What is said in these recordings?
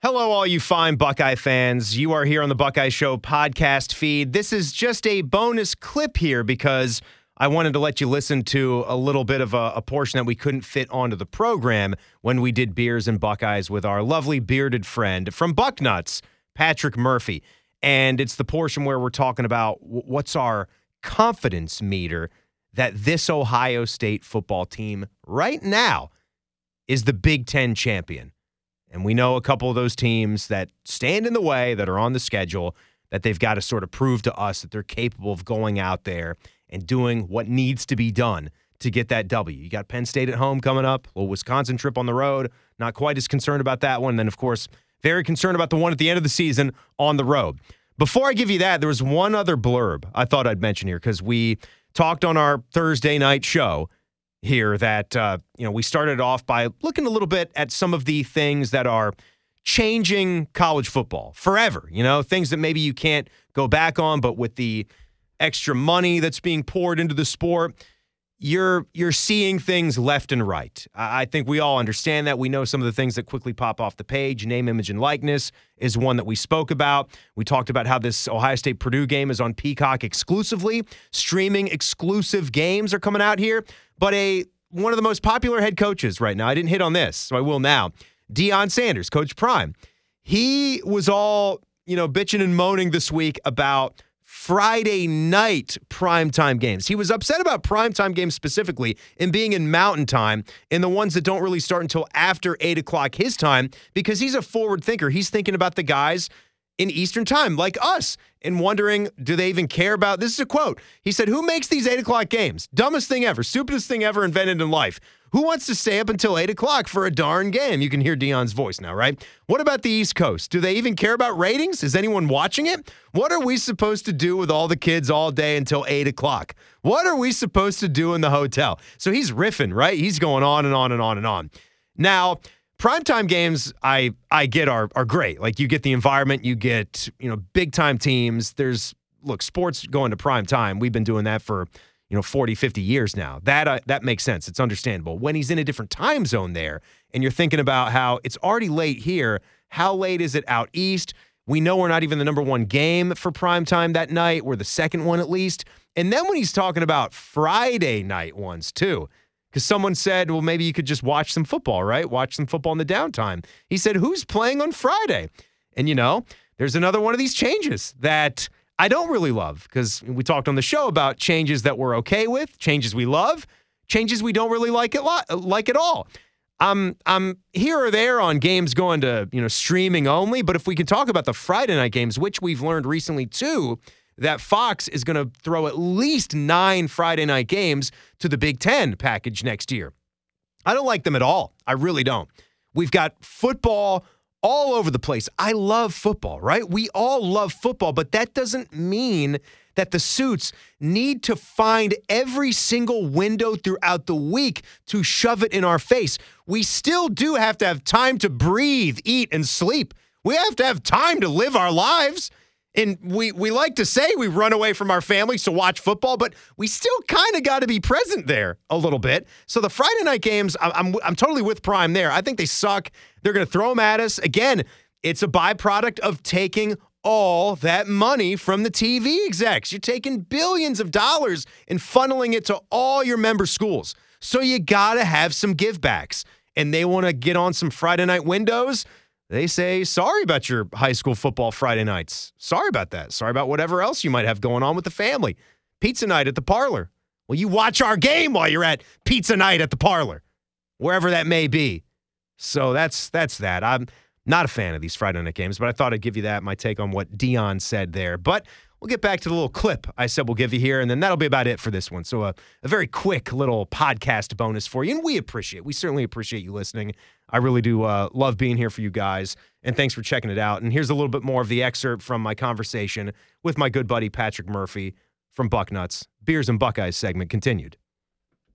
Hello, all you fine Buckeye fans. You are here on the Buckeye Show podcast feed. This is just a bonus clip here because I wanted to let you listen to a little bit of a, a, portion that we couldn't fit onto the program when we did Beers and Buckeyes with our lovely bearded friend from Bucknuts, Patrick Murphy. And it's the portion where we're talking about what's our confidence meter that this Ohio State football team right now is the Big Ten champion. And we know a couple of those teams that stand in the way, that are on the schedule, that they've got to sort of prove to us that they're capable of going out there and doing what needs to be done to get that W. You got Penn State at home coming up, a little Wisconsin trip on the road. Not quite as concerned about that one. And then, of course, very concerned about the one at the end of the season on the road. Before I give you that, there was one other blurb I thought I'd mention here because we talked on our Thursday night show here that uh, you know we started off by looking a little bit at some of the things that are changing college football forever. You know, things that maybe you can't go back on, but with the extra money that's being poured into the sport, you're you're seeing things left and right. I think we all understand that. We know some of the things that quickly pop off the page. Name, image, and likeness is one that we spoke about. We talked about how this Ohio State Purdue game is on Peacock exclusively. Streaming exclusive games are coming out here. But a one of the most popular head coaches right now, I didn't hit on this, so I will now. Deion Sanders, Coach Prime. He was all, you know, bitching and moaning this week about Friday night primetime games. He was upset about primetime games specifically in being in mountain time and the ones that don't really start until after 8 o'clock his time because he's a forward thinker. He's thinking about the guys in Eastern time, like us, and wondering, do they even care about this? Is a quote. He said, Who makes these eight o'clock games? Dumbest thing ever, stupidest thing ever invented in life. Who wants to stay up until eight o'clock for a darn game? You can hear Deion's voice now, right? What about the East Coast? Do they even care about ratings? Is anyone watching it? What are we supposed to do with all the kids all day until eight o'clock? What are we supposed to do in the hotel? So he's riffing, right? He's going on and on and on and on. Now, primetime games I I get are are great. Like you get the environment, you get, you know, big time teams. There's look, sports going to prime time. We've been doing that for, you know, 40, 50 years now. That uh, that makes sense. It's understandable. When he's in a different time zone there and you're thinking about how it's already late here, how late is it out east? We know we're not even the number 1 game for prime time that night. We're the second one at least. And then when he's talking about Friday night ones too, because someone said, well, maybe you could just watch some football, right? Watch some football in the downtime. He said, who's playing on Friday? And, you know, there's another one of these changes that I don't really love because we talked on the show about changes that we're okay with, changes we love, changes we don't really like it like at all. I'm I'm here or there on games going to you know streaming only, but if we can talk about the Friday night games, which we've learned recently too, that Fox is going to throw at least nine Friday night games to the Big Ten package next year. I don't like them at all. I really don't. We've got football all over the place. I love football, right? We all love football, but that doesn't mean that the suits need to find every single window throughout the week to shove it in our face. We still do have to have time to breathe, eat, and sleep. We have to have time to live our lives. And we, we like to say we run away from our families to watch football, but we still kind of got to be present there a little bit. So the Friday night games, I'm, I'm, totally with Prime there. I think they suck. They're going to throw them at us. Again, it's a byproduct of taking all that money from the TV execs. You're taking billions of dollars and funneling it to all your member schools. So you got to have some givebacks. And they want to get on some Friday night windows they say, sorry about your high school football Friday nights. Sorry about that. Sorry about whatever else you might have going on with the family. Pizza night at the parlor. Well, you watch our game while you're at pizza night at the parlor, wherever that may be. So that's that's that. I'm not a fan of these Friday night games, but I thought I'd give you that my take on what Deion said there. But we'll get back to the little clip I said we'll give you here, and then that'll be about it for this one. So, a, a very quick little podcast bonus for you, and we appreciate, we certainly appreciate you listening. I really do uh, love being here for you guys, and thanks for checking it out. And here's a little bit more of the excerpt from my conversation with my good buddy Patrick Murphy from Bucknuts. Beers and Buckeyes segment continued.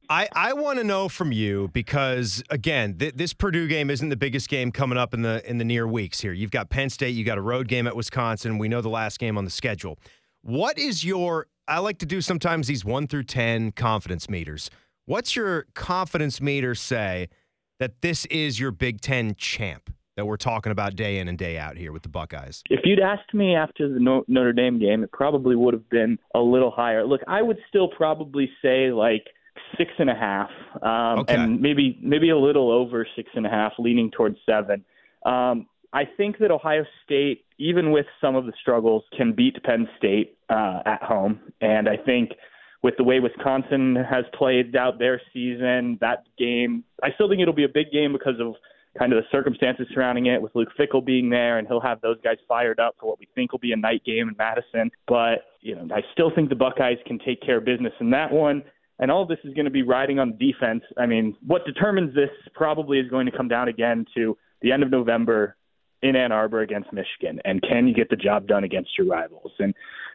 I, I want to know from you because again, th- this Purdue game isn't the biggest game coming up in the in the near weeks here. You've got Penn State, you got a road game at Wisconsin. We know the last game on the schedule. What is your I like to do sometimes these 1 through 10 confidence meters. What's your confidence meter say that this is your Big 10 champ? that we're talking about day in and day out here with the Buckeyes? If you'd asked me after the Notre Dame game, it probably would have been a little higher. Look, I would still probably say like six and a half, um, Okay. and maybe maybe a little over six and a half, leaning towards seven. Um, I think that Ohio State, even with some of the struggles, can beat Penn State uh, at home, and I think with the way Wisconsin has played out their season, that game, I still think it'll be a big game because of kind of the circumstances surrounding it, with Luke Fickell being there, and he'll have those guys fired up for what we think will be a night game in Madison. But you know, I still think the Buckeyes can take care of business in that one. And all of this is going to be riding on defense. I mean, what determines this probably is going to come down again to the end of November in Ann Arbor against Michigan, and can you get the job done against your rivals? And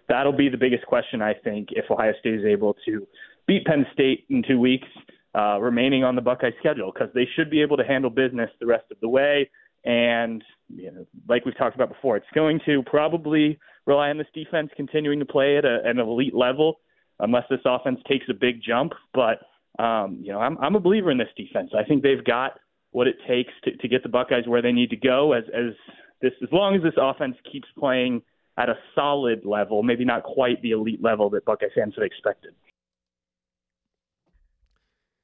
that'll be the biggest question, I think, if Ohio State is able to beat Penn State in two weeks, uh, remaining on the Buckeye schedule, because they should be able to handle business the rest of the way. And you know, like we've talked about before, it's going to probably rely on this defense continuing to play at a, an elite level, unless this offense takes a big jump. But um, you know, I'm, I'm a believer in this defense. I think they've got what it takes to, to get the Buckeyes where they need to go. As as this, as long as this offense keeps playing at a solid level, maybe not quite the elite level that Buckeye fans have expected.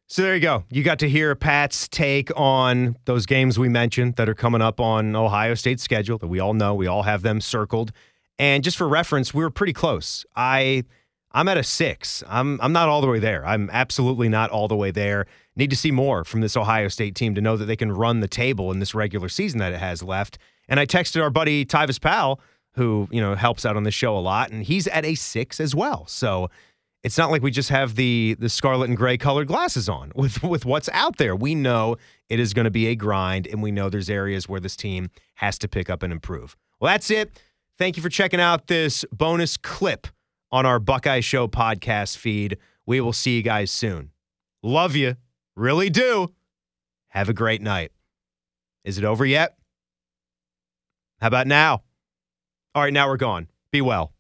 So there you go. You got to hear Pat's take on those games we mentioned that are coming up on Ohio State's schedule that we all know. We all have them circled. And just for reference, we were pretty close. I I'm at a six. I'm I'm not all the way there. I'm absolutely not all the way there. Need to see more from this Ohio State team to know that they can run the table in this regular season that it has left. And I texted our buddy Tyvis Powell, who you know helps out on the show a lot, and he's at a six as well. So it's not like we just have the the scarlet and gray colored glasses on with with what's out there. We know it is going to be a grind, and we know there's areas where this team has to pick up and improve. Well, that's it. Thank you for checking out this bonus clip on our Buckeye Show podcast feed. We will see you guys soon. Love you. Really do. Have a great night. Is it over yet? How about now? All right, now we're gone. Be well.